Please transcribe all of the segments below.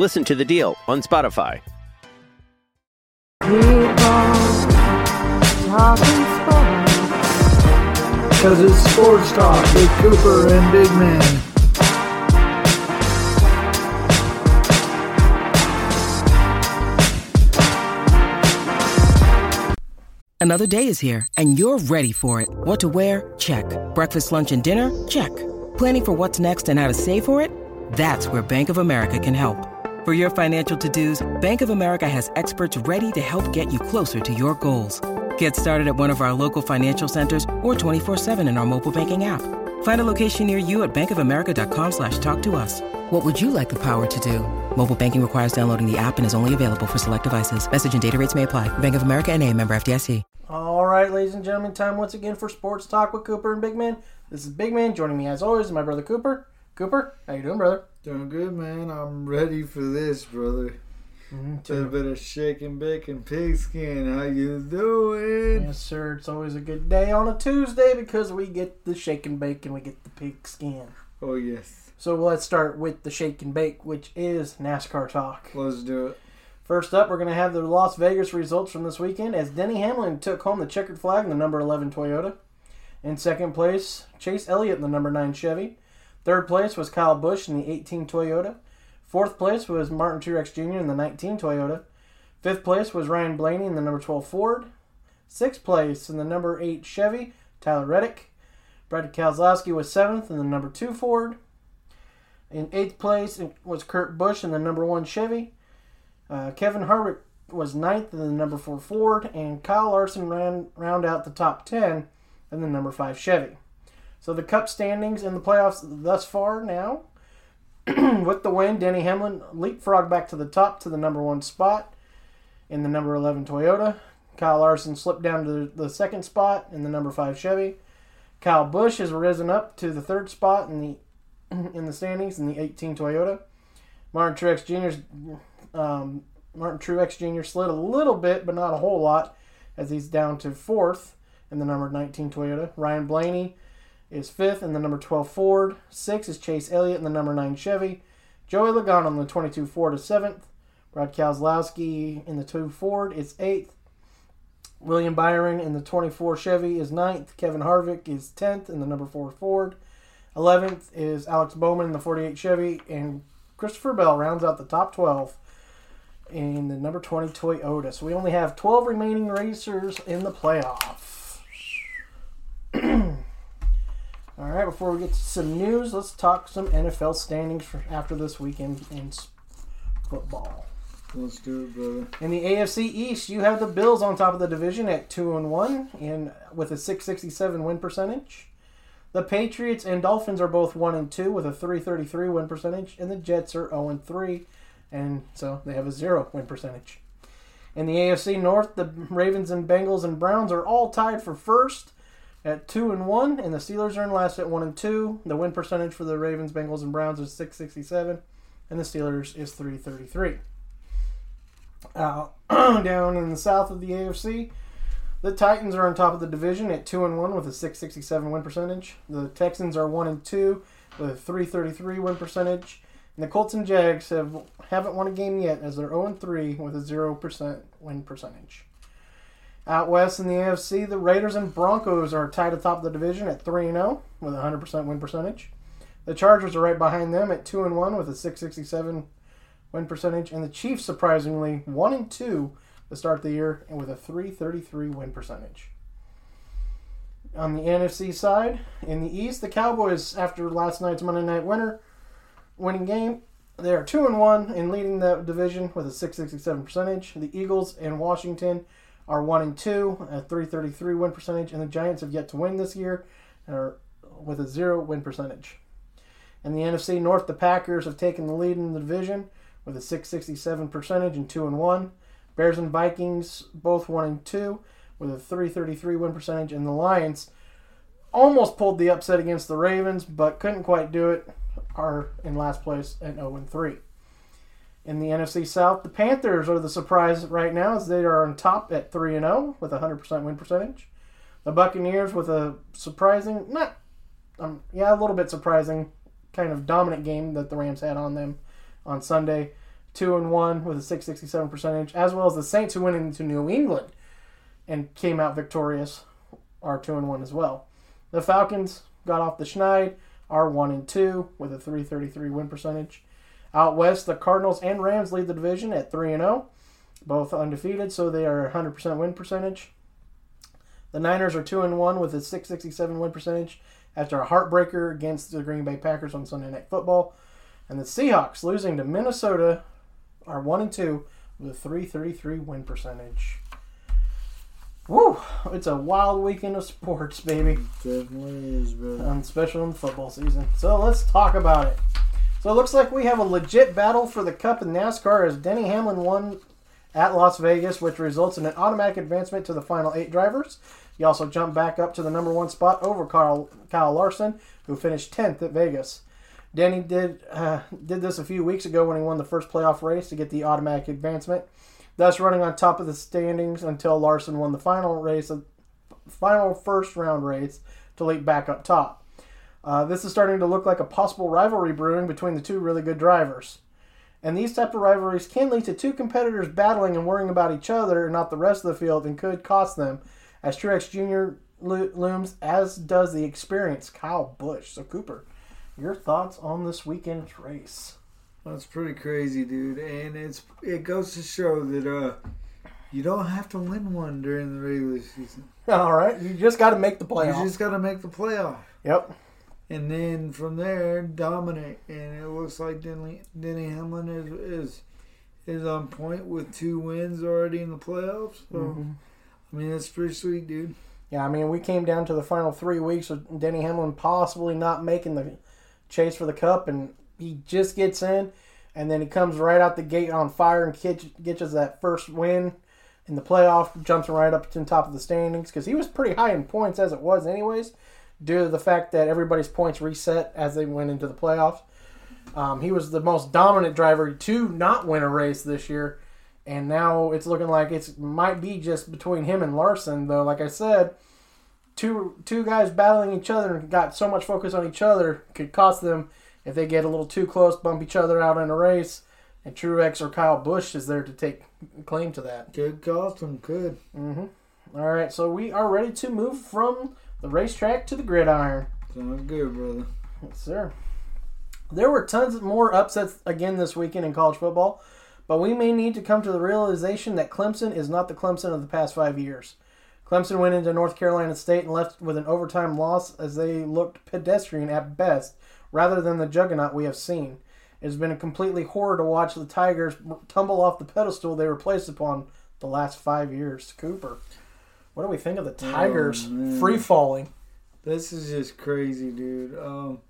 Listen to The Deal on Spotify. Because it's Sports Talk with Cooper and Big Man. Another day is here, and you're ready for it. What to wear? Check. Breakfast, lunch, and dinner? Check. Planning for what's next and how to save for it? That's where Bank of America can help. For your financial to-dos, Bank of America has experts ready to help get you closer to your goals. Get started at one of our local financial centers or 24-7 in our mobile banking app. Find a location near you at bankofamerica.com slash talk to us. What would you like the power to do? Mobile banking requires downloading the app and is only available for select devices. Message and data rates may apply. Bank of America and a member FDIC. All right, ladies and gentlemen, time once again for Sports Talk with Cooper and Big Man. This is Big Man. Joining me as always is my brother Cooper. Cooper, how you doing, brother? Doing good, man. I'm ready for this, brother. Mm-hmm. A little bit of shake and bake and pigskin. How you doing? Yes, sir. It's always a good day on a Tuesday because we get the shake and bake and we get the pig skin. Oh, yes. So let's start with the shake and bake, which is NASCAR talk. Let's do it. First up, we're going to have the Las Vegas results from this weekend as Denny Hamlin took home the checkered flag in the number 11 Toyota. In second place, Chase Elliott in the number 9 Chevy. Third place was Kyle Busch in the 18 Toyota. Fourth place was Martin Truex Jr. in the 19 Toyota. Fifth place was Ryan Blaney in the number 12 Ford. Sixth place in the number 8 Chevy, Tyler Reddick. Brad Keselowski was seventh in the number 2 Ford. In eighth place was Kurt Busch in the number 1 Chevy. Uh, Kevin Harvick was ninth in the number 4 Ford. And Kyle Larson ran round out the top 10 in the number 5 Chevy. So the Cup standings in the playoffs thus far now. with the win, Denny Hamlin leapfrogged back to the top to the number one spot in the number 11 Toyota. Kyle Larson slipped down to the second spot in the number five Chevy. Kyle Busch has risen up to the third spot in the in the standings in the 18 Toyota. Martin Truex Jr. 's, Um, Martin Truex Jr. slid a little bit, but not a whole lot, as he's down to fourth in the number 19 Toyota. Ryan Blaney is fifth in the number 12 Ford. Sixth is Chase Elliott in the number 9 Chevy. Joey Logano in the 22 Ford is seventh. Brad Keselowski in the 2 Ford is eighth. William Byron in the 24 Chevy is ninth. Kevin Harvick is 10th in the number 4 Ford. 11th is Alex Bowman in the 48 Chevy. And Christopher Bell rounds out the top 12 in the number 20 Toyota. So we only have 12 remaining racers in the playoffs. All right, before we get to some news, let's talk some NFL standings for after this weekend in football. Let's do it, brother. In the AFC East, you have the Bills on top of the division at two and one, and with a 667 win percentage. The Patriots and Dolphins are both one and two with a 333 win percentage, and the Jets are 0 and three, and so they have a zero win percentage. In the AFC North, the Ravens and Bengals and Browns are all tied for first at two and one, and the Steelers are in last at one and two. The win percentage for the Ravens, Bengals, and Browns is 667, and the Steelers is 333. Uh, down in the south of the AFC, the Titans are on top of the division at two and one with a 667 win percentage. The Texans are one and two with a 333 win percentage. And the Colts and Jags have haven't won a game yet as they're 0 and 3 with a 0% win percentage. Out west in the AFC, the Raiders and Broncos are tied atop the division at 3 and 0 with a 100% win percentage. The Chargers are right behind them at two and one with a 667 win percentage, and the Chiefs surprisingly one and two to start the year and with a 333 win percentage. On the NFC side, in the East, the Cowboys, after last night's Monday night winner, winning game, they are two and one and leading the division with a 667 percentage. The Eagles and Washington are one and two at 333 win percentage, and the Giants have yet to win this year and are with a zero win percentage. In the NFC North, the Packers have taken the lead in the division with a 667 percentage and two and one. Bears and Vikings both one and two with a 333 win percentage, and the Lions almost pulled the upset against the Ravens, but couldn't quite do it. Are in last place at 0 and 3. In the NFC South, the Panthers are the surprise right now as they are on top at 3 and 0 with a 100% win percentage. The Buccaneers with a surprising, not, um, yeah, a little bit surprising, kind of dominant game that the Rams had on them on Sunday, 2 and 1 with a 667 percentage, as well as the Saints who went into New England and came out victorious, are 2 and 1 as well. The Falcons got off the schneid, are 1 and 2 with a 333 win percentage. Out west, the Cardinals and Rams lead the division at 3 and 0, both undefeated, so they are 100% win percentage. The Niners are 2 and 1 with a 667 win percentage after a heartbreaker against the Green Bay Packers on Sunday Night Football. And the Seahawks losing to Minnesota are 1 and 2 with a 333 win percentage. Woo! It's a wild weekend of sports, baby. Definitely is, brother. Um, especially in the football season. So let's talk about it. So it looks like we have a legit battle for the cup in NASCAR as Denny Hamlin won at Las Vegas, which results in an automatic advancement to the final eight drivers. He also jumped back up to the number one spot over Kyle, Kyle Larson, who finished 10th at Vegas. Denny did uh, did this a few weeks ago when he won the first playoff race to get the automatic advancement, thus running on top of the standings until Larson won the final race, final first round race to leap back up top. Uh, this is starting to look like a possible rivalry brewing between the two really good drivers. And these type of rivalries can lead to two competitors battling and worrying about each other and not the rest of the field and could cost them, as Truex Jr. lo- looms, as does the experienced Kyle Busch. So, Cooper, your thoughts on this weekend's race? That's pretty crazy, dude. And it's it goes to show that uh, you don't have to win one during the regular season. All right, you just got to make the playoff. You just got to make the playoff. Yep. And then from there, dominate. And it looks like Denny, Denny Hamlin is, is is on point with two wins already in the playoffs. So, Mhm. I mean, that's pretty sweet, dude. Yeah, I mean, we came down to the final three weeks with Denny Hamlin possibly not making the chase for the cup, and he just gets in, and then he comes right out the gate on fire and gets, gets us that first win in the playoff, jumps right up to the top of the standings because he was pretty high in points as it was, anyways, due to the fact that everybody's points reset as they went into the playoffs. Um, he was the most dominant driver to not win a race this year, and now it's looking like it might be just between him and Larson. Though, like I said, two two guys battling each other and got so much focus on each other could cost them if they get a little too close, bump each other out in a race. And Truex or Kyle Busch is there to take claim to that. Good cost him, good. Mm-hmm. All right, so we are ready to move from the racetrack to the gridiron. Sounds good, brother. Yes, sir. There were tons more upsets again this weekend in college football, but we may need to come to the realization that Clemson is not the Clemson of the past five years. Clemson went into North Carolina State and left with an overtime loss as they looked pedestrian at best, rather than the juggernaut we have seen. It has been a completely horror to watch the Tigers tumble off the pedestal they were placed upon the last five years. Cooper, what do we think of the Tigers Oh, free falling? This is just crazy, dude. Um,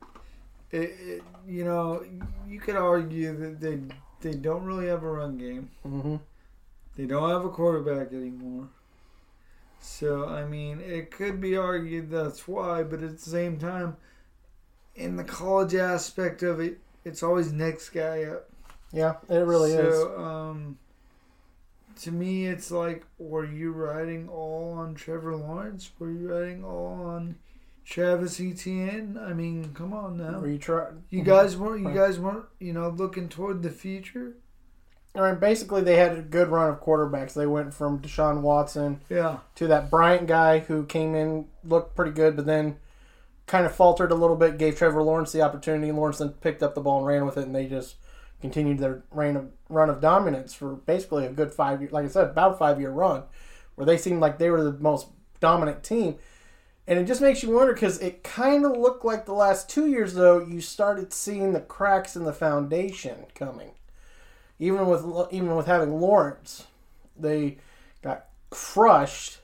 it, it, you know, you could argue that they they don't really have a run game. Mm-hmm. They don't have a quarterback anymore. So I mean, it could be argued that's why, but at the same time, in the college aspect of it, it's always next guy up. Yeah, it really so, is. um, to me, it's like, were you riding all on Trevor Lawrence? Were you riding all on Travis Etienne? I mean, come on now. Were you try- You guys mhm. weren't. You guys weren't. You know, looking toward the future. I mean, basically, they had a good run of quarterbacks. They went from Deshaun Watson Yeah. to that Bryant guy who came in, looked pretty good, but then kind of faltered a little bit, gave Trevor Lawrence the opportunity. Lawrence then picked up the ball and ran with it, and they just continued their reign of, run of dominance for basically a good five year, like I said, about five year run, where they seemed like they were the most dominant team. And it just makes you wonder because it kind of looked like the last two years, though, you started seeing the cracks in the foundation coming. Even with even with having Lawrence, they got crushed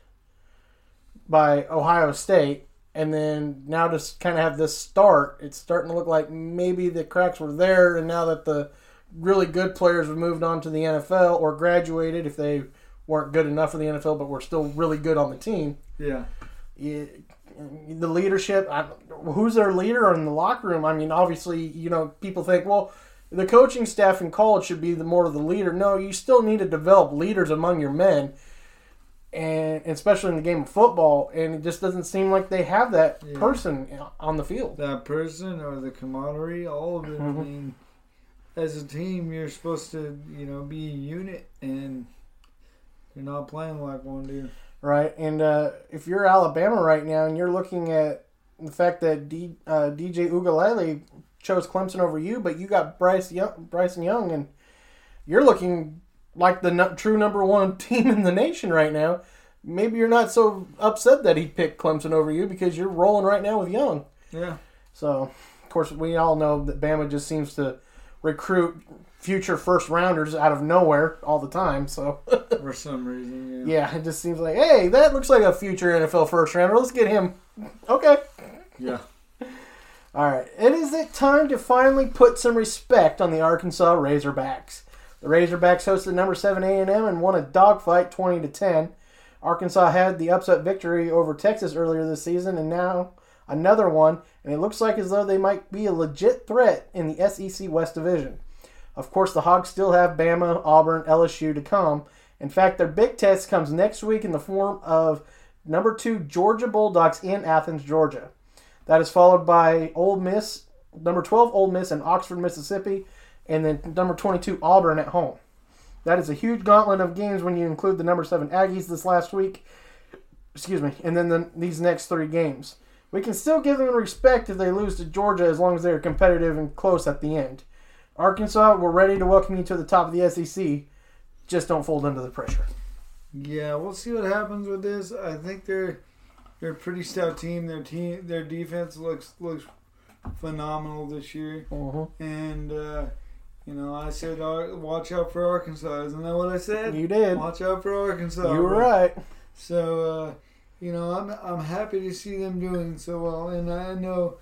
by Ohio State, and then now just kind of have this start. It's starting to look like maybe the cracks were there, and now that the really good players have moved on to the NFL or graduated, if they weren't good enough for the NFL but were still really good on the team, Yeah. you, the leadership. I, who's their leader in the locker room? I mean, obviously, you know, people think, well, the coaching staff in college should be the more of the leader. No, you still need to develop leaders among your men, and especially in the game of football. And it just doesn't seem like they have that Yeah. person on the field. That person or the camaraderie, all of it. I Mhm. mean, as a team, you're supposed to, you know, be a unit, and you're not playing like one, dude. right? And uh, if you're Alabama right now and you're looking at the fact that D, uh, DJ Uiagalelei chose Clemson over you, but you got Bryce Young, Bryson Young, and you're looking like the nu- true number one team in the nation right now. Maybe you're not so upset that he picked Clemson over you because you're rolling right now with Young. Yeah. So, of course, we all know that Bama just seems to recruit future first rounders out of nowhere all the time. So. For some reason, yeah. Yeah, it just seems like, hey, that looks like a future NFL first rounder. Let's get him. Okay. Yeah. All right. It is it time to finally put some respect on the Arkansas Razorbacks. The Razorbacks hosted number seven A and M and won a dogfight, twenty to ten. Arkansas had the upset victory over Texas earlier this season, and now another one. And it looks like as though they might be a legit threat in the SEC West Division. Of course, the Hogs still have Bama, Auburn, LSU to come. In fact, their big test comes next week in the form of number two Georgia Bulldogs in Athens, Georgia. That is followed by Ole Miss, number 12 Ole Miss in Oxford, Mississippi, and then number 22 Auburn at home. That is a huge gauntlet of games when you include the number 7 Aggies this last week. Excuse me. And then the, these next three games. We can still give them respect if they lose to Georgia as long as they are competitive and close at the end. Arkansas, we're ready to welcome you to the top of the SEC. Just don't fold under the pressure. Yeah, we'll see what happens with this. I think they're they're a pretty stout team. Their team, their defense looks looks phenomenal this year. Mhm. And uh, you know, I said, "Ar- watch out for Arkansas." Isn't that what I said? You did. Watch out for Arkansas. You were right. So, uh, you know, I'm I'm happy to see them doing so well, and I know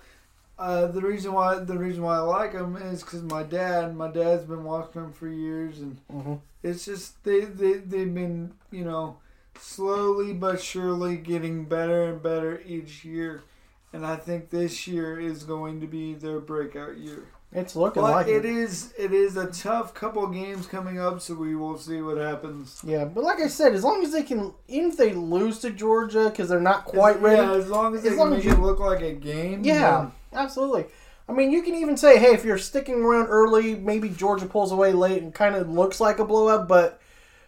uh, the reason why the reason why I like them is because my dad, my dad's been watching them for years, and Mhm. it's just they they they've been you know slowly but surely getting better and better each year, and I think this year is going to be their breakout year. It's looking But like it is it is a tough couple games coming up, so we will see what happens. Yeah, but like I said, as long as they can, even if they lose to Georgia because they're not quite ready. Yeah, as long as they as can long make as it you- look like a game. Yeah, then- absolutely. I mean, you can even say, hey, if you're sticking around early, maybe Georgia pulls away late and kind of looks like a blowout. But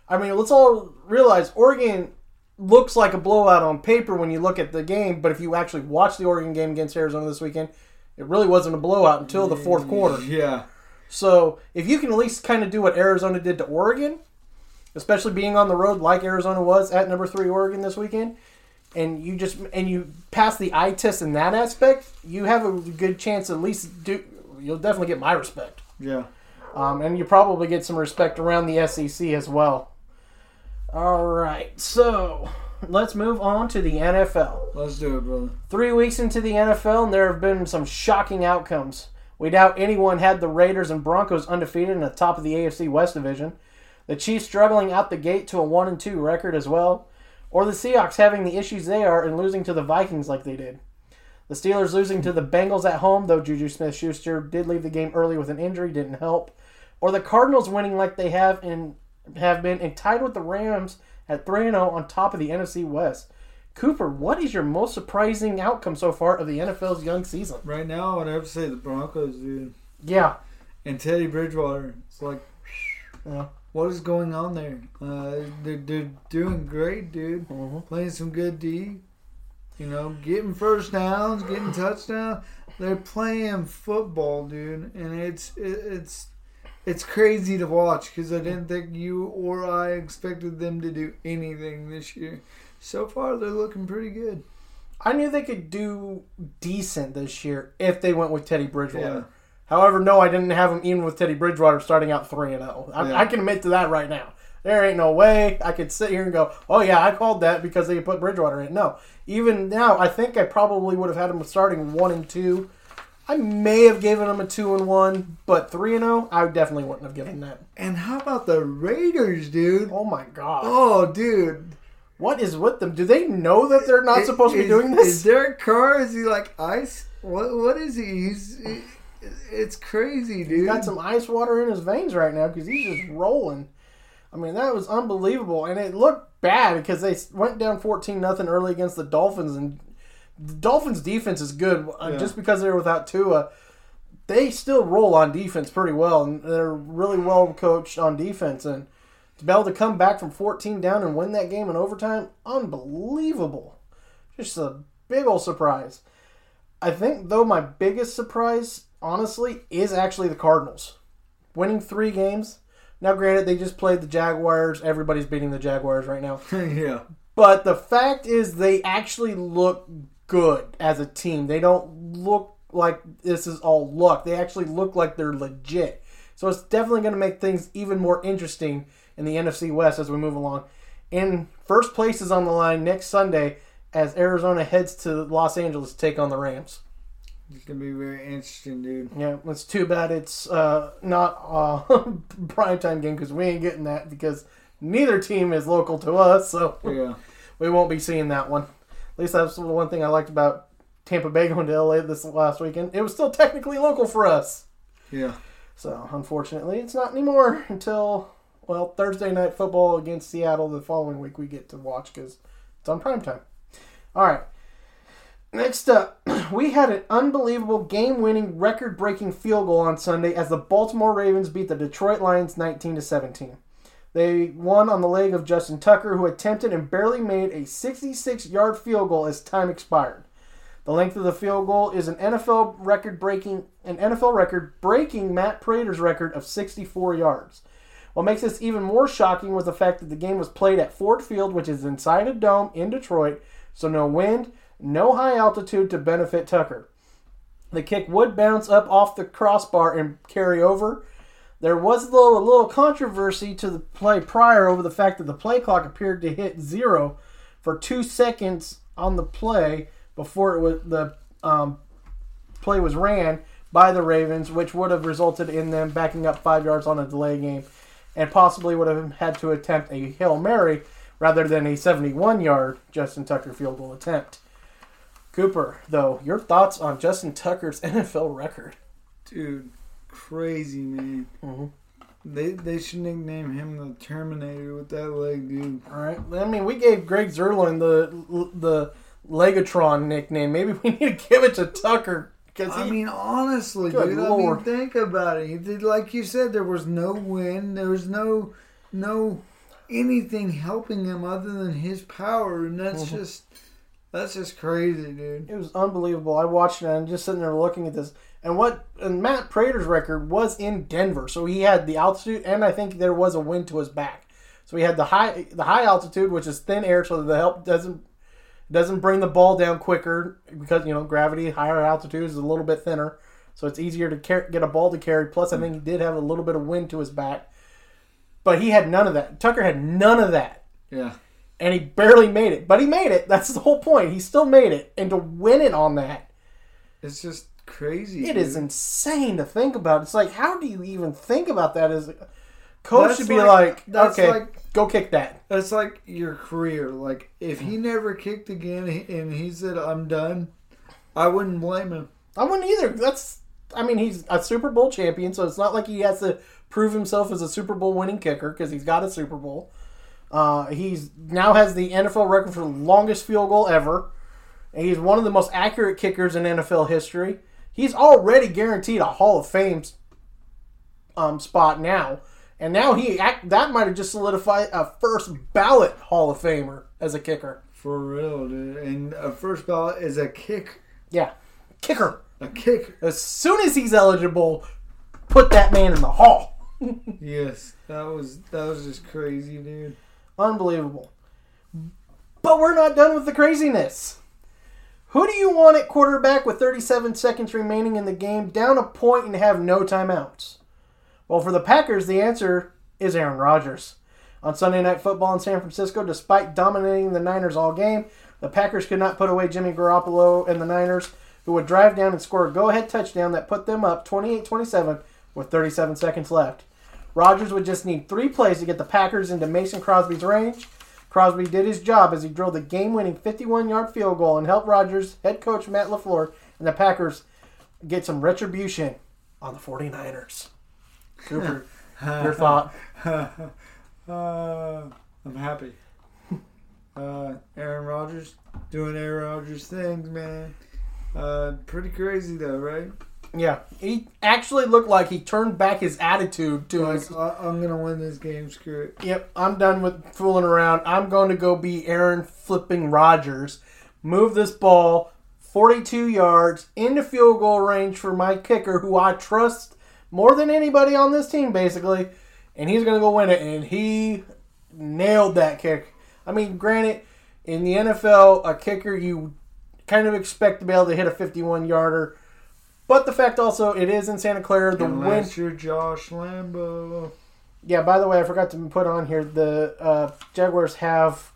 I mean, let's all realize Oregon looks like a blowout on paper when you look at the game. But if you actually watch the Oregon game against Arizona this weekend, it really wasn't a blowout until the fourth quarter. Yeah. So if you can at least kind of do what Arizona did to Oregon, especially being on the road like Arizona was at number three Oregon this weekend, and you just and you pass the eye test in that aspect, you have a good chance at least do. You'll definitely get my respect, Yeah. um, and you probably get some respect around the SEC as well. All right, so let's move on to the NFL. Let's do it, brother. Three weeks into the NFL, and there have been some shocking outcomes. We doubt anyone had the Raiders and Broncos undefeated in the top of the AFC West division, the Chiefs struggling out the gate to a one and two record as well, or the Seahawks having the issues they are and losing to the Vikings like they did. The Steelers losing to the Bengals at home, though Juju Smith-Schuster did leave the game early with an injury, didn't help, or the Cardinals winning like they have and have been and tied with the Rams at 3 0 on top of the NFC West. Cooper, what is your most surprising outcome so far of the NFL's young season? Right now, I would have to say the Broncos, dude. Yeah. And Teddy Bridgewater. It's like, Yeah. what is going on there? Uh, they're, they're doing great, dude. Mm-hmm. Playing some good D. You know, getting first downs, getting touchdowns. They're playing football, dude, and it's it, it's it's crazy to watch because I didn't think you or I expected them to do anything this year. So far, they're looking pretty good. I knew they could do decent this year if they went with Teddy Bridgewater. Yeah. However, no, I didn't have them even with Teddy Bridgewater starting out three and zero. I, Yeah. I can admit to that right now. There ain't no way I could sit here and go, "Oh yeah, I called that because they put Bridgewater in." No, even now, I think I probably would have had them starting one and two. I may have given them a two and one, but three and zero, I definitely wouldn't have given that. And how about the Raiders, dude? Oh my god! Oh, dude. What is with them? Do they know that they're not Is- supposed to be doing this? Is? Derek Carr? Is he like ice? What? What is he? He's. he- it's crazy, dude. He's got some ice water in his veins right now because he's just rolling. I mean, that was unbelievable, and it looked bad because they went down fourteen nothing early against the Dolphins, and Dolphins' defense is good. Uh, Yeah. Just because they're without Tua, they still roll on defense pretty well, and they're really well coached on defense. And to be able to come back from fourteen down and win that game in overtime, unbelievable. Just a big old surprise. I think though my biggest surprise, honestly, is actually the Cardinals winning three games. Now, granted, they just played the Jaguars. Everybody's beating the Jaguars right now. yeah. But the fact is, they actually look good as a team. They don't look like this is all luck. They actually look like they're legit. So it's definitely going to make things even more interesting in the NFC West as we move along. And first place is on the line next Sunday as Arizona heads to Los Angeles to take on the Rams. It's gonna be very interesting, dude. Yeah, it's too bad it's uh, not a primetime game because we ain't getting that because neither team is local to us, so Yeah. we won't be seeing that one. At least that's the one thing I liked about Tampa Bay going to LA this last weekend. It was still technically local for us. Yeah. So unfortunately, it's not anymore until well Thursday night football against Seattle the following week we get to watch because it's on primetime. All right. Next up, we had an unbelievable game-winning, record-breaking field goal on Sunday as the Baltimore Ravens beat the Detroit Lions 19 to 17. They won on the leg of Justin Tucker, who attempted and barely made a 66-yard field goal as time expired. The length of the field goal is an NFL record breaking an NFL record breaking Matt Prater's record of 64 yards. What makes this even more shocking was the fact that the game was played at Ford Field, which is inside a dome in Detroit, so no wind, no high altitude to benefit Tucker. The kick would bounce up off the crossbar and carry over. There was a little, controversy to the play prior over the fact that the play clock appeared to hit zero for two seconds on the play before it was the um, play was ran by the Ravens, which would have resulted in them backing up five yards on a delay game, and possibly would have had to attempt a hail mary rather than a 71-yard Justin Tucker field goal attempt. Cooper, though, your thoughts on Justin Tucker's NFL record? Dude, crazy man. Mhm. They they should nickname him the Terminator with that leg, dude. All right. I mean, we gave Greg Zuerlein the the Legatron nickname. Maybe we need to give it to Tucker because I mean, honestly, dude. I mean, think about it. Like you said, there was no wind. There was no no anything helping him other than his power, and that's Mhm. just that's just crazy, dude. It was unbelievable. I watched it and I'm just sitting there looking at this. And what and Matt Prater's record was in Denver, so he had the altitude, and I think there was a wind to his back. So he had the high the high altitude, which is thin air, so the help doesn't doesn't bring the ball down quicker because you know gravity higher altitude is a little bit thinner, so it's easier to car- get a ball to carry. Plus, I think he did have a little bit of wind to his back, but he had none of that. Tucker had none of that Yeah. and he barely made it. But he made it. That's the whole point. He still made it, and to win it on that, It's just crazy. it dude. is insane to think about. It's like, how do you even think about that? As coach That's should be like- like, that's okay, like- go kick that. That's like your career. Like if he never kicked again and he said I'm done, I wouldn't blame him. I wouldn't either. That's, I mean, he's a Super Bowl champion, so it's not like he has to prove himself as a Super Bowl winning kicker because he's got a Super Bowl. Uh, he's now has the NFL record for the longest field goal ever. And he's one of the most accurate kickers in NFL history. He's already guaranteed a Hall of Fame um, spot now, and now he act, that might have just solidified a first ballot Hall of Famer as a kicker. For real, dude. And a first ballot is a kick. Yeah, kicker. A kick. As soon as he's eligible, put that man in the hall. Yes, that was that was just crazy, dude. Unbelievable. But we're not done with the craziness. Who do you want at quarterback with 37 seconds remaining in the game, down a point, and have no timeouts? Well, for the Packers, the answer is Aaron Rodgers. On Sunday Night Football in San Francisco, despite dominating the Niners all game, the Packers could not put away Jimmy Garoppolo and the Niners, who would drive down and score a go ahead touchdown that put them up 28 27 with 37 seconds left. Rodgers would just need three plays to get the Packers into Mason Crosby's range. Crosby did his job as he drilled the game winning 51 yard field goal and helped Rodgers, head coach Matt LaFleur, and the Packers get some retribution on the 49ers. Cooper, your thought? Uh, I'm happy. Uh, Aaron Rodgers doing Aaron Rodgers things, man. Uh, pretty crazy though, right? Yeah, he actually looked like he turned back his attitude to Like his. I- I'm gonna win this game. Screw it. Yep, I'm done with fooling around. I'm going to go be Aaron flipping Rodgers. Move this ball 42 yards into field goal range for my kicker, who I trust more than anybody on this team, basically. And he's going to go win it. And he nailed that kick. I mean, granted, in the NFL, a kicker you kind of expect to be able to hit a 51 yarder. But the fact also, it is in Santa Clara. The Unless you're Josh Lambo. yeah, by the way, I forgot to put on here the uh, Jaguars have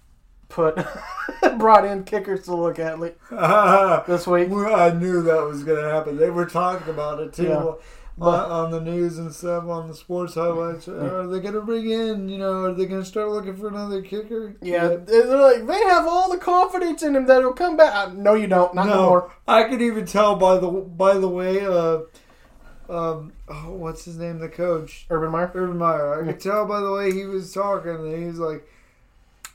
put brought in kickers to look at like, this week. I knew that was gonna happen. They were talking about it too. Yeah. On, on the news and stuff, on the sports highlights, are they going to bring in? You know, are they going to start looking for another kicker? Yeah, they're like they have all the confidence in him that he'll come back. Uh, No, you don't. Not no more. I could even tell by the by the way. Uh, um, oh, what's his name? The coach, Urban Meyer. Urban Meyer. I could tell by the way he was talking. that He was like,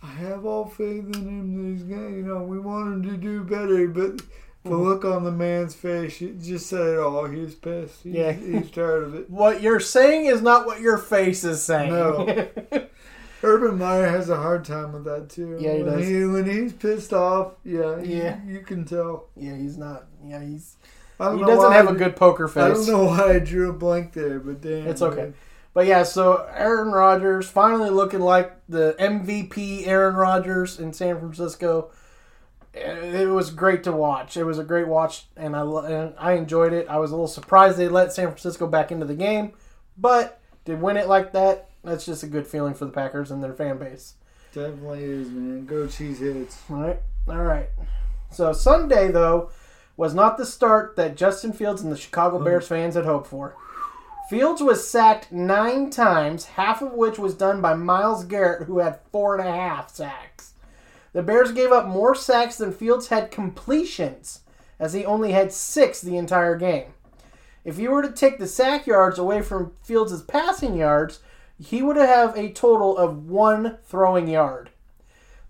"I have all faith in him. that He's gonna, you know, we want him to do better." But the look on the man's face it just said oh, it all. He was pissed. He's, Yeah. he's tired of it. What you're saying is not what your face is saying. No. Urban Meyer has a hard time with that too. Yeah, he when does. He, when he's pissed off, yeah, you- Yeah. you, can tell. yeah, he's not. Yeah, he's I don't he know doesn't have I- a good poker face. I don't know why I drew a blank there, but damn, It's okay. man. But yeah, so Aaron Rodgers finally looking like the MVP Aaron Rodgers in San Francisco. It was great to watch. It was a great watch, and I and I enjoyed it. I was a little surprised they let San Francisco back into the game, but to win it like that, that's just a good feeling for the Packers and their fan base. Definitely is, man. Go Cheeseheads. All right, all right. So Sunday though was not the start that Justin Fields and the Chicago Bears fans had hoped for. Fields was sacked nine times, half of which was done by Myles Garrett, who had four and a half sacks. The Bears gave up more sacks than Fields had completions, as he only had six the entire game. If you were to take the sack yards away from Fields' passing yards, he would have a total of one throwing yard.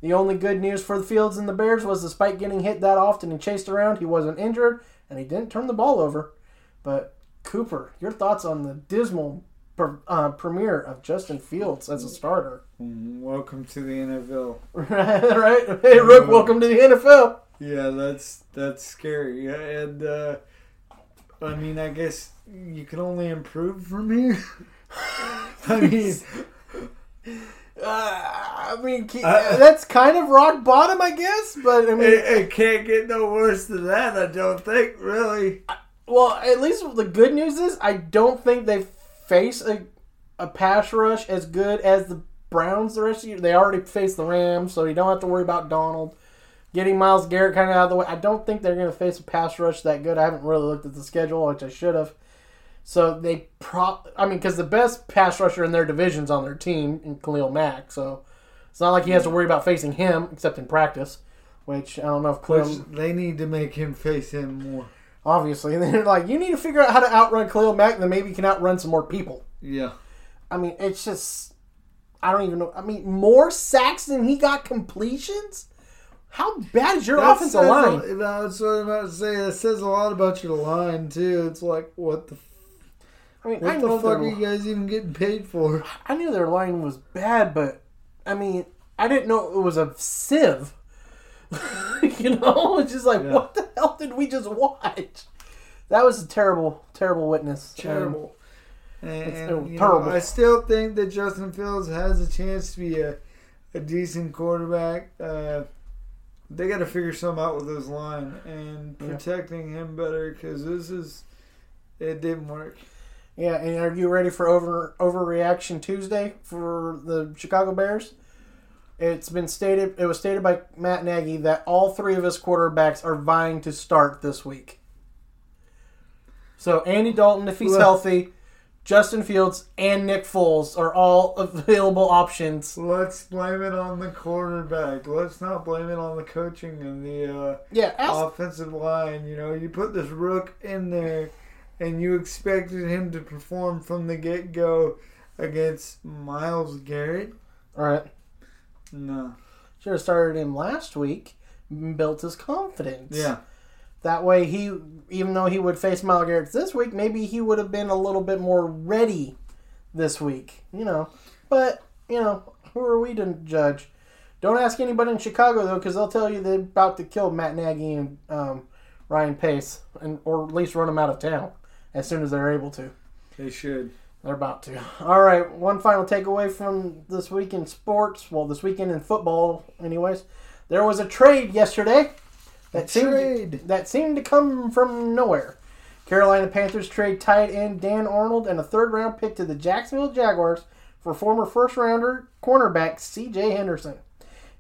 The only good news for the Fields and the Bears was despite getting hit that often and chased around, he wasn't injured and he didn't turn the ball over. But Cooper, your thoughts on the dismal per, uh, premiere of Justin Fields as a starter? Welcome to the NFL. right? Hey, Rook, welcome to the NFL. Yeah, that's that's scary. Yeah, And uh, I mean, I guess you can only improve from here. I mean, Uh, I mean, ke- that's kind of rock bottom, I guess. But I mean, it, it can't get no worse than that. I don't think, really. Well, at least the good news is I don't think they face a, a pass rush as good as the Browns the rest of the year. They already faced the Rams, so you don't have to worry about Donald. Getting Myles Garrett kind of out of the way. I don't think they're going to face a pass rush that good. I haven't really looked at the schedule, which I should have. So they pro. I mean, because the best pass rusher in their division's on their team, in Khalil Mack. So it's not like he has to worry about facing him, except in practice. Which I don't know if Khalil. Which they need to make him face him more. Obviously, and they're like, you need to figure out how to outrun Khalil Mack, and then maybe you can outrun some more people. Yeah. I mean, it's just, I don't even know. I mean, more sacks than he got completions. How bad is your That offensive says a- line? that's what I'm about to say. That says a lot about your line too. It's like, what the, I mean, what I the fuck are you guys even getting paid for? I knew their line was bad, but I mean, I didn't know it was a sieve. you know, it's just like, Yeah. what the hell did we just watch? That was a terrible, terrible witness. Um, terrible. And, and, know, I still think that Justin Fields has a chance to be a, a decent quarterback. Uh, they got to figure something out with his line and Yeah. protecting him better because this is it didn't work. Yeah, and are you ready for over overreaction Tuesday for the Chicago Bears? It's been stated. It was stated by Matt Nagy that all three of his quarterbacks are vying to start this week. So Andy Dalton, if he's Well- healthy, Justin Fields and Nick Foles are all available options. Let's blame it on the quarterback. Let's not blame it on the coaching and the uh, Yeah, ask, offensive line. You know, you put this rook in there, and you expected him to perform from the get go against Myles Garrett. all right. No. Should have started him last week. and Built his confidence. Yeah. That way, he, even though he would face Myles Garrett this week, maybe he would have been a little bit more ready this week. You know, but you know, who are we to judge? Don't ask anybody in Chicago though, because they'll tell you they're about to kill Matt Nagy and um, Ryan Pace, and or at least run them out of town as soon as they're able to. They should. They're about to. All right, one final takeaway from this week in sports. Well, this weekend in football, anyways. There was a trade yesterday that seemed trade. that seemed to come from nowhere. Carolina Panthers trade tight end Dan Arnold and a third round pick to the Jacksonville Jaguars for former first rounder cornerback C.J. Henderson.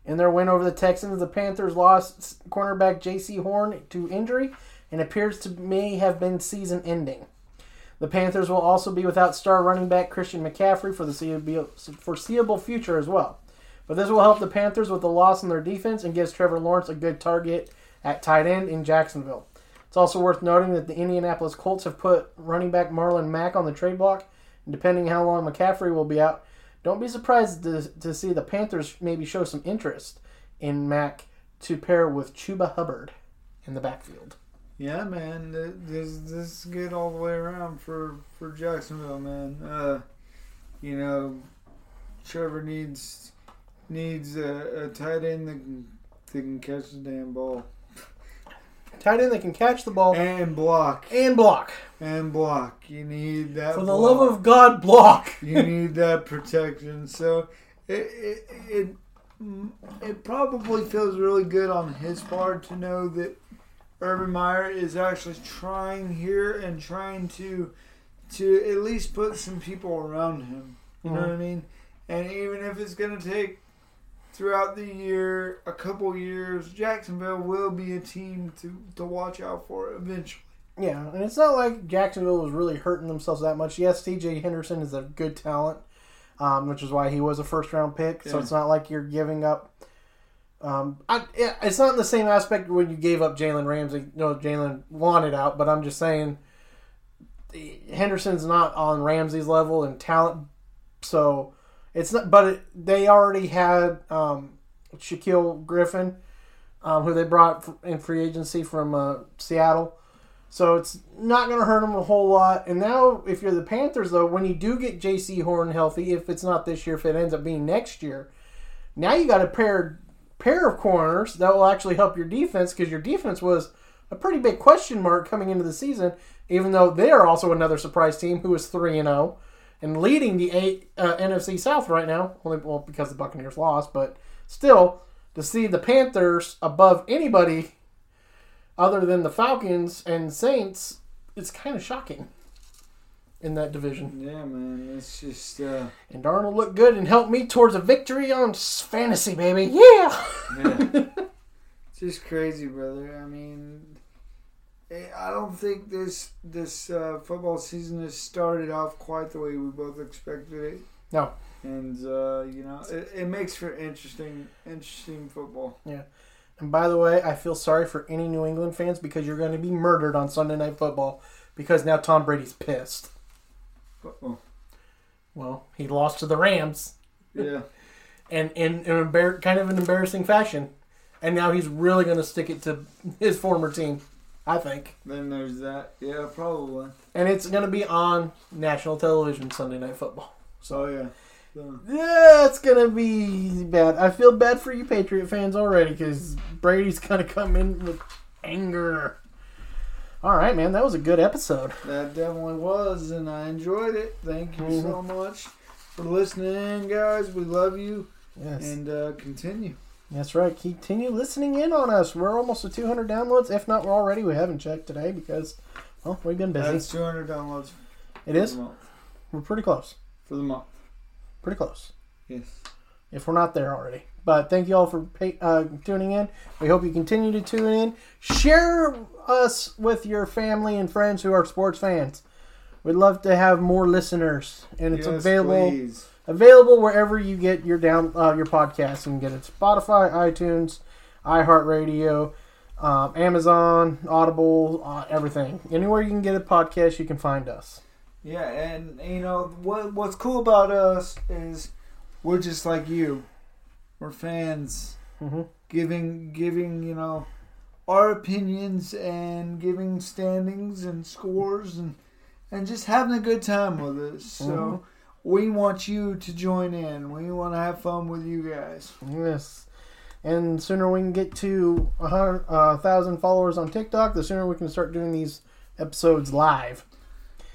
In their win over the Texans, the Panthers lost cornerback Jaycee Horn to injury and appears to may have been season ending. The Panthers will also be without star running back Christian McCaffrey for the foreseeable- foreseeable future as well. But this will help the Panthers with the loss in their defense and gives Trevor Lawrence a good target at tight end in Jacksonville. It's also worth noting that the Indianapolis Colts have put running back Marlon Mack on the trade block. And depending how long McCaffrey will be out, don't be surprised to, to see the Panthers maybe show some interest in Mack to pair with Chuba Hubbard in the backfield. Yeah, man. This this is good all the way around for for Jacksonville, man. Uh, you know, Trevor needs needs a, a tight end that can, that can catch the damn ball Tight end that can catch the ball and block and block. and block. You need that For the block. love of God, block. you need that protection. So it it, it it probably feels really good on his part to know that Urban Meyer is actually trying here and trying to to at least put some people around him. You know mm-hmm. what I mean? And even if it's going to take throughout the year, a couple years, Jacksonville will be a team to to watch out for eventually. Yeah, and it's not like Jacksonville was really hurting themselves that much. Yes, T.J. Henderson is a good talent, um, which is why he was a first round pick. So it's not like you're giving up. Um, I, it's not in the same aspect when you gave up Jalen Ramsey. You No, Jalen wanted out, but I'm just saying Henderson's not on Ramsey's level in talent. So it's not. But it, they already had um, Shaquille Griffin, um, who they brought in free agency from uh, Seattle. So it's not going to hurt them a whole lot. And now, if you're the Panthers, though, when you do get Jaycee Horn healthy, if it's not this year, if it ends up being next year, now you got a pair pair of corners that will actually help your defense because your defense was a pretty big question mark coming into the season. Even though they are also another surprise team who is three and zero and leading the eight, uh, NFC South right now. Only well because the Buccaneers lost, but still to see the Panthers above anybody other than the Falcons and Saints, it's kind of shocking in that division. Yeah, man. It's just uh, And Darnold looked good and helped me towards a victory on fantasy, baby. Yeah. Yeah. it's just crazy, brother. I mean, I don't think this this uh, football season has started off quite the way we both expected it, No. and uh, you know, it, it makes for interesting interesting football. Yeah, and by the way, I feel sorry for any New England fans because you're going to be murdered on Sunday Night Football because now Tom Brady's pissed. Uh-oh. Well, he lost to the Rams Yeah, and in an embar- kind of an embarrassing fashion. And now he's really going to stick it to his former team, I think. then there's that. Yeah, probably. And it's going to be on national television Sunday Night Football. So yeah, So. Yeah, it's gonna be bad. I feel bad for you Patriot fans already because Brady's gonna come in with anger. All right, man, that was a good episode. That definitely was, and I enjoyed it. Thank you so much for listening guys. We love you, Yes, and uh, continue. That's right. Continue listening in on us. We're almost at 200 downloads. If not, we're already. We haven't checked today because, well, we've been busy. That's 200 downloads. it is. We're pretty close. For the month. Pretty close. Yes. if we're not there already. But thank you all for pay, uh, tuning in. We hope you continue to tune in. Share us with your family and friends who are sports fans. We'd love to have more listeners, and it's Yes, available please. Available wherever you get your down uh, your podcast. You can get it Spotify, iTunes, iHeartRadio, um, Amazon, Audible, uh, everything. Anywhere you can get a podcast, you can find us. Yeah, and you know what? What's cool about us is we're just like you. We're fans, Mhm. giving giving you know our opinions and giving standings and scores and and just having a good time with us. So we want you to join in. We want to have fun with you guys. Yes. And the sooner we can get to a hundred, uh, thousand followers on TikTok, the sooner we can start doing these episodes live.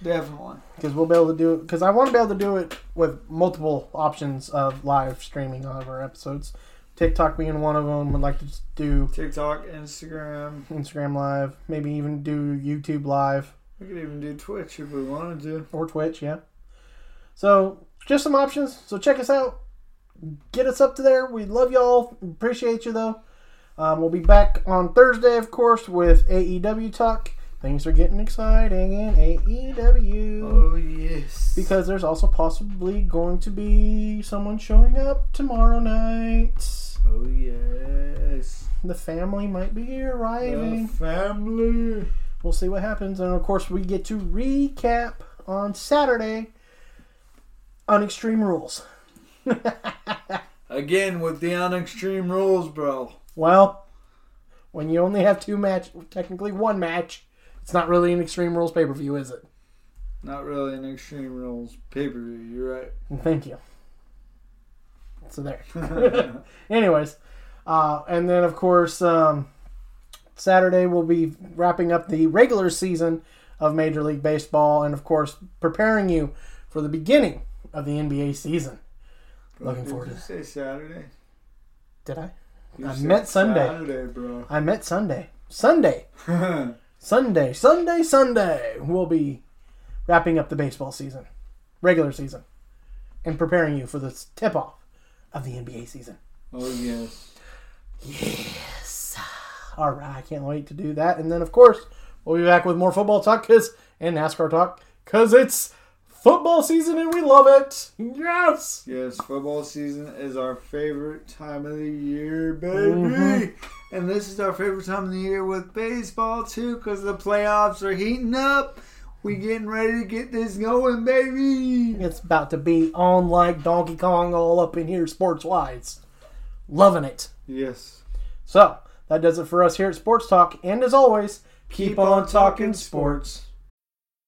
Definitely. Because we'll be able to do it. Because I want to be able to do it with multiple options of live streaming of our episodes. TikTok being one of them. Would like to just do TikTok, Instagram. Instagram live, maybe even do YouTube live We could even do Twitch if we wanted to. or Twitch. Yeah. So just some options. So check us out. Get us up to there. We love y'all. Appreciate you though. Um, we'll be back on Thursday, of course, with AEW talk. Things are getting exciting in AEW Oh yes. because there's also possibly going to be someone showing up tomorrow night. Oh yes. The family might be arriving. The family. We'll see what happens, and of course, we get to recap on Saturday on Extreme Rules. Again with the on extreme rules, bro. Well, when you only have two match, technically one match, it's not really an Extreme Rules pay per view, is it? Not really an extreme rules pay per view. You're right. Thank you. So there. Anyways, uh, and then of course um, Saturday we'll be wrapping up the regular season of Major League Baseball, and of course preparing you for the beginning of the NBA season. Looking Did forward you to. say Saturday? Did I? You I meant Sunday. Saturday, bro. I meant Sunday. Sunday. Sunday. Sunday. Sunday. We'll be wrapping up the baseball season, regular season, and preparing you for the tip off of the NBA season. oh yes. yes. All right, I can't wait to do that. And then, of course, we'll be back with more football talk cause, and NASCAR talk because it's football season and we love it. Yes. Yes, football season is our favorite time of the year, baby. Mm-hmm. And this is our favorite time of the year with baseball too, because the playoffs are heating up. We getting ready to get this going, baby. It's about to be on like Donkey Kong all up in here, sports wise. Loving it. Yes. So, that does it for us here at Sports Talk. And as always, keep, on, talking sports.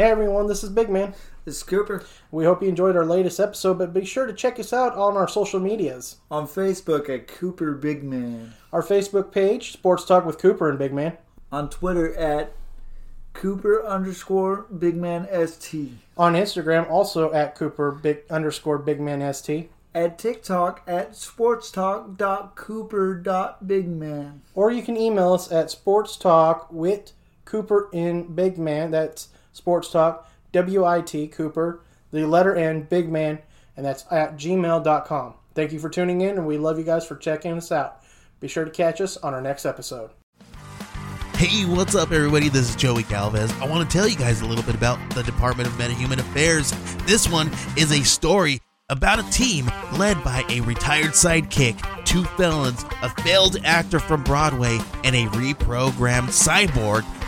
Hey everyone, this is Big Man. This is Cooper We hope you enjoyed our latest episode, but be sure to check us out on our social medias. on Facebook at Cooper Big Man, Our Facebook page, Sports Talk with Cooper and Big Man. on Twitter at Cooper underscore Big Man ST, On Instagram, also at Cooper Big underscore Big Man ST. at TikTok at sportstalk.cooper.bigman. Or you can email us at Sports Talk with Cooper in Big Man. That's Sports Talk, W I T Cooper, the letter N, Big Man, and that's at gmail.com. Thank you for tuning in, and we love you guys for checking us out. Be sure to catch us on our next episode. Hey, what's up, everybody? This is Joey Galvez. I want to tell you guys a little bit about the Department of Meta Human Affairs. This one is a story about a team led by a retired sidekick, two felons, a failed actor from Broadway, and a reprogrammed cyborg.